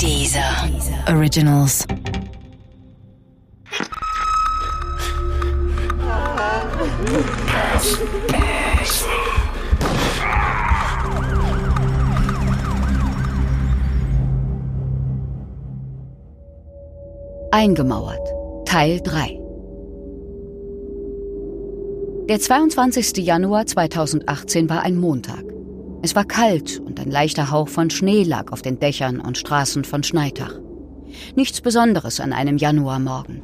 Dieser Originals. Eingemauert. Teil 3 Der 22. Januar 2018 war ein Montag. Es war kalt und ein leichter Hauch von Schnee lag auf den Dächern und Straßen von Schneitach. Nichts Besonderes an einem Januarmorgen.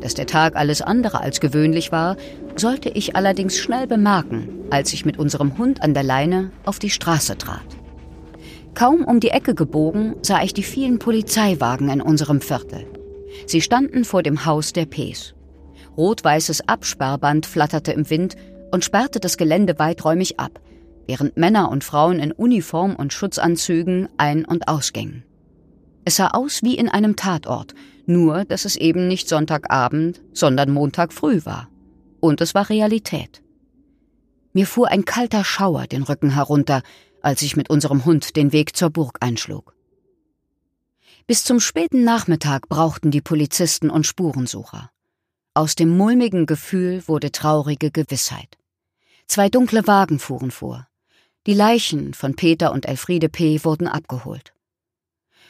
Dass der Tag alles andere als gewöhnlich war, sollte ich allerdings schnell bemerken, als ich mit unserem Hund an der Leine auf die Straße trat. Kaum um die Ecke gebogen, sah ich die vielen Polizeiwagen in unserem Viertel. Sie standen vor dem Haus der Ps. Rot-weißes Absperrband flatterte im Wind und sperrte das Gelände weiträumig ab, während Männer und Frauen in Uniform und Schutzanzügen ein- und ausgingen. Es sah aus wie in einem Tatort, nur dass es eben nicht Sonntagabend, sondern Montag früh war. Und es war Realität. Mir fuhr ein kalter Schauer den Rücken herunter, als ich mit unserem Hund den Weg zur Burg einschlug. Bis zum späten Nachmittag brauchten die Polizisten und Spurensucher. Aus dem mulmigen Gefühl wurde traurige Gewissheit. Zwei dunkle Wagen fuhren vor. Die Leichen von Peter und Elfriede P. wurden abgeholt.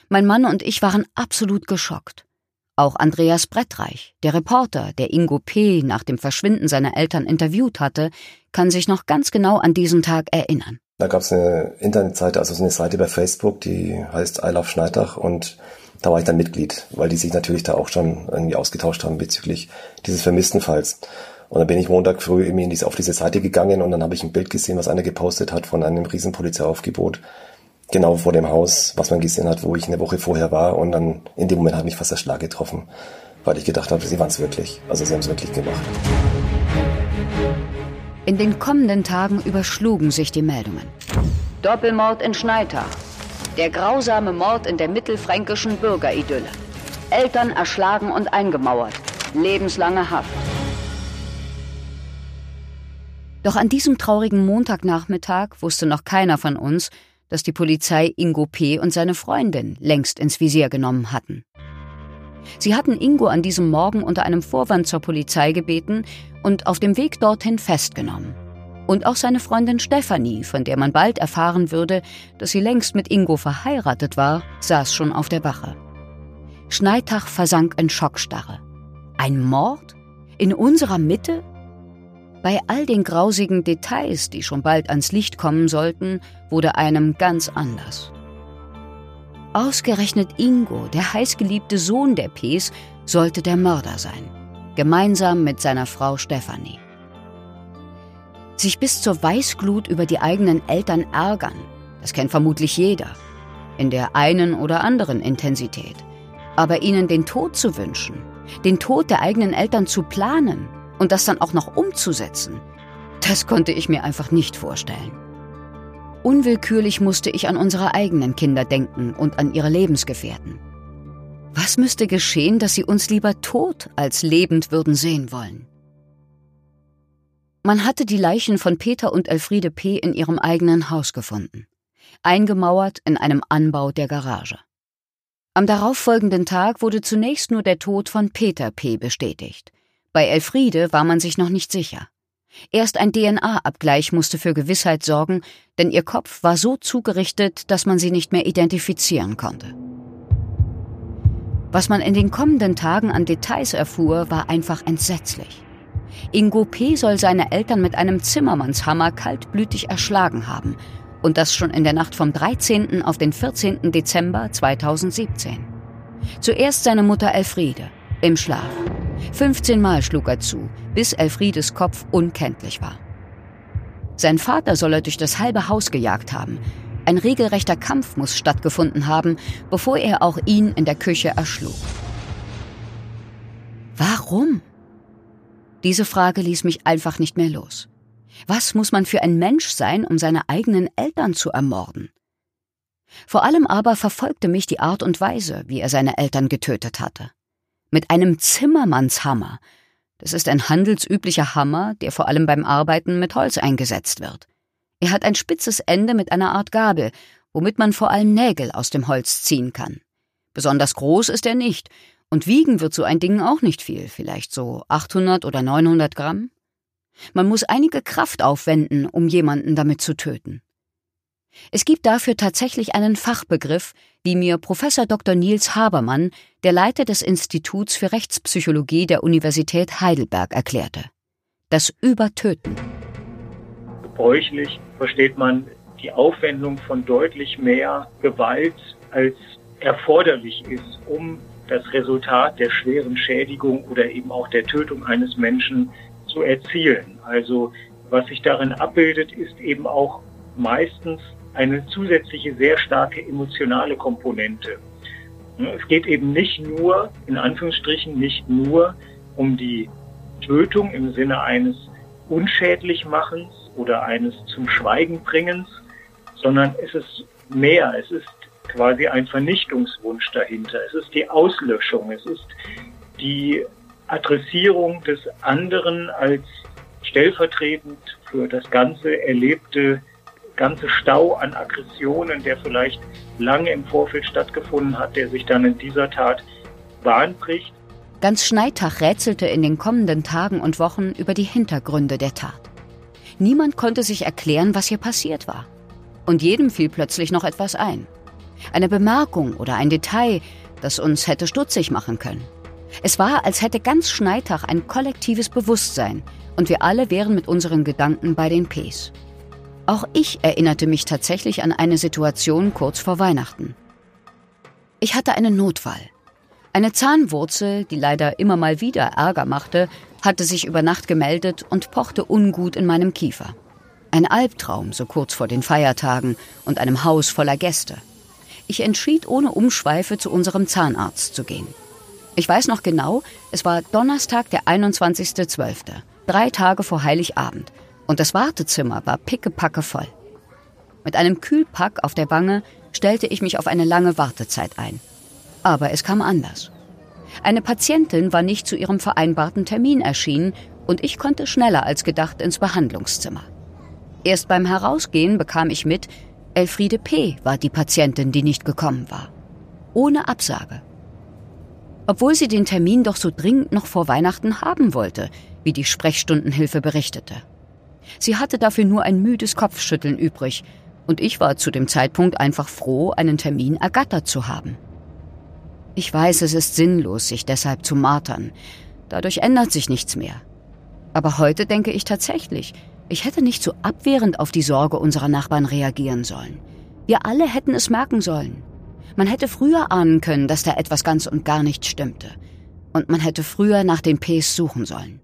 Mein Mann und ich waren absolut geschockt. Auch Andreas Brettreich, der Reporter, der Ingo P. nach dem Verschwinden seiner Eltern interviewt hatte, kann sich noch ganz genau an diesen Tag erinnern. Da gab es eine Internetseite, also so eine Seite bei Facebook, die heißt I Love Schneidach und da war ich dann Mitglied, weil die sich natürlich da auch schon irgendwie ausgetauscht haben bezüglich dieses vermissten Falls. Und dann bin ich Montag früh irgendwie in diese, auf diese Seite gegangen und dann habe ich ein Bild gesehen, was einer gepostet hat von einem riesen Polizeiaufgebot. Genau vor dem Haus, was man gesehen hat, wo ich eine Woche vorher war. Und dann in dem Moment hat mich fast der Schlag getroffen, weil ich gedacht habe, sie waren es wirklich. Also sie haben es wirklich gemacht. In den kommenden Tagen überschlugen sich die Meldungen. Doppelmord in Schneitach. Der grausame Mord in der mittelfränkischen Bürgeridylle. Eltern erschlagen und eingemauert. Lebenslange Haft. Doch an diesem traurigen Montagnachmittag wusste noch keiner von uns, dass die Polizei Ingo P. und seine Freundin längst ins Visier genommen hatten. Sie hatten Ingo an diesem Morgen unter einem Vorwand zur Polizei gebeten und auf dem Weg dorthin festgenommen. Und auch seine Freundin Stefanie, von der man bald erfahren würde, dass sie längst mit Ingo verheiratet war, saß schon auf der Wache. Schneitach versank in Schockstarre. Ein Mord? In unserer Mitte? Bei all den grausigen Details, die schon bald ans Licht kommen sollten, wurde einem ganz anders. Ausgerechnet Ingo, der heißgeliebte Sohn der Ps, sollte der Mörder sein, gemeinsam mit seiner Frau Stefanie. Sich bis zur Weißglut über die eigenen Eltern ärgern, das kennt vermutlich jeder, in der einen oder anderen Intensität. Aber ihnen den Tod zu wünschen, den Tod der eigenen Eltern zu planen und das dann auch noch umzusetzen, das konnte ich mir einfach nicht vorstellen. Unwillkürlich musste ich an unsere eigenen Kinder denken und an ihre Lebensgefährten. Was müsste geschehen, dass sie uns lieber tot als lebend würden sehen wollen? Man hatte die Leichen von Peter und Elfriede P. in ihrem eigenen Haus gefunden, eingemauert in einem Anbau der Garage. Am darauffolgenden Tag wurde zunächst nur der Tod von Peter P. bestätigt. Bei Elfriede war man sich noch nicht sicher. Erst ein DNA-Abgleich musste für Gewissheit sorgen, denn ihr Kopf war so zugerichtet, dass man sie nicht mehr identifizieren konnte. Was man in den kommenden Tagen an Details erfuhr, war einfach entsetzlich. Ingo P. soll seine Eltern mit einem Zimmermannshammer kaltblütig erschlagen haben. Und das schon in der Nacht vom 13. auf den 14. Dezember 2017. Zuerst seine Mutter Elfriede, im Schlaf. 15 Mal schlug er zu, bis Elfriedes Kopf unkenntlich war. Sein Vater soll er durch das halbe Haus gejagt haben. Ein regelrechter Kampf muss stattgefunden haben, bevor er auch ihn in der Küche erschlug. Warum? Diese Frage ließ mich einfach nicht mehr los. Was muss man für ein Mensch sein, um seine eigenen Eltern zu ermorden? Vor allem aber verfolgte mich die Art und Weise, wie er seine Eltern getötet hatte. Mit einem Zimmermannshammer. Das ist ein handelsüblicher Hammer, der vor allem beim Arbeiten mit Holz eingesetzt wird. Er hat ein spitzes Ende mit einer Art Gabel, womit man vor allem Nägel aus dem Holz ziehen kann. Besonders groß ist er nicht, und wiegen wird so ein Ding auch nicht viel, vielleicht so 800 oder 900 Gramm. Man muss einige Kraft aufwenden, um jemanden damit zu töten. Es gibt dafür tatsächlich einen Fachbegriff, wie mir Professor Dr. Niels Habermann, der Leiter des Instituts für Rechtspsychologie der Universität Heidelberg, erklärte. Das Übertöten. Gebräuchlich versteht man die Aufwendung von deutlich mehr Gewalt, als erforderlich ist, um das Resultat der schweren Schädigung oder eben auch der Tötung eines Menschen zu erzielen. Also was sich darin abbildet, ist eben auch meistens eine zusätzliche sehr starke emotionale Komponente. Es geht eben nicht nur, in Anführungsstrichen, nicht nur um die Tötung im Sinne eines Unschädlichmachens oder eines zum Schweigen bringens, sondern es ist mehr. Es ist quasi ein Vernichtungswunsch dahinter. Es ist die Auslöschung. Es ist die Adressierung des anderen als stellvertretend für das ganze erlebte ganze Stau an Aggressionen, der vielleicht lange im Vorfeld stattgefunden hat, der sich dann in dieser Tat Bahn bricht. Ganz Schneitach rätselte in den kommenden Tagen und Wochen über die Hintergründe der Tat. Niemand konnte sich erklären, was hier passiert war. Und jedem fiel plötzlich noch etwas ein. Eine Bemerkung oder ein Detail, das uns hätte stutzig machen können. Es war, als hätte ganz Schneitach ein kollektives Bewusstsein und wir alle wären mit unseren Gedanken bei den Ps. Auch ich erinnerte mich tatsächlich an eine Situation kurz vor Weihnachten. Ich hatte einen Notfall. Eine Zahnwurzel, die leider immer mal wieder Ärger machte, hatte sich über Nacht gemeldet und pochte ungut in meinem Kiefer. Ein Albtraum so kurz vor den Feiertagen und einem Haus voller Gäste. Ich entschied ohne Umschweife zu unserem Zahnarzt zu gehen. Ich weiß noch genau, es war Donnerstag, der 21.12., drei Tage vor Heiligabend, und das Wartezimmer war pickepacke voll. Mit einem Kühlpack auf der Wange stellte ich mich auf eine lange Wartezeit ein. Aber es kam anders. Eine Patientin war nicht zu ihrem vereinbarten Termin erschienen und ich konnte schneller als gedacht ins Behandlungszimmer. Erst beim Herausgehen bekam ich mit, Elfriede P. war die Patientin, die nicht gekommen war. Ohne Absage. Obwohl sie den Termin doch so dringend noch vor Weihnachten haben wollte, wie die Sprechstundenhilfe berichtete. Sie hatte dafür nur ein müdes Kopfschütteln übrig, und ich war zu dem Zeitpunkt einfach froh, einen Termin ergattert zu haben. Ich weiß, es ist sinnlos, sich deshalb zu martern. Dadurch ändert sich nichts mehr. Aber heute denke ich tatsächlich, ich hätte nicht so abwehrend auf die Sorge unserer Nachbarn reagieren sollen. Wir alle hätten es merken sollen. Man hätte früher ahnen können, dass da etwas ganz und gar nicht stimmte. Und man hätte früher nach den Ps suchen sollen.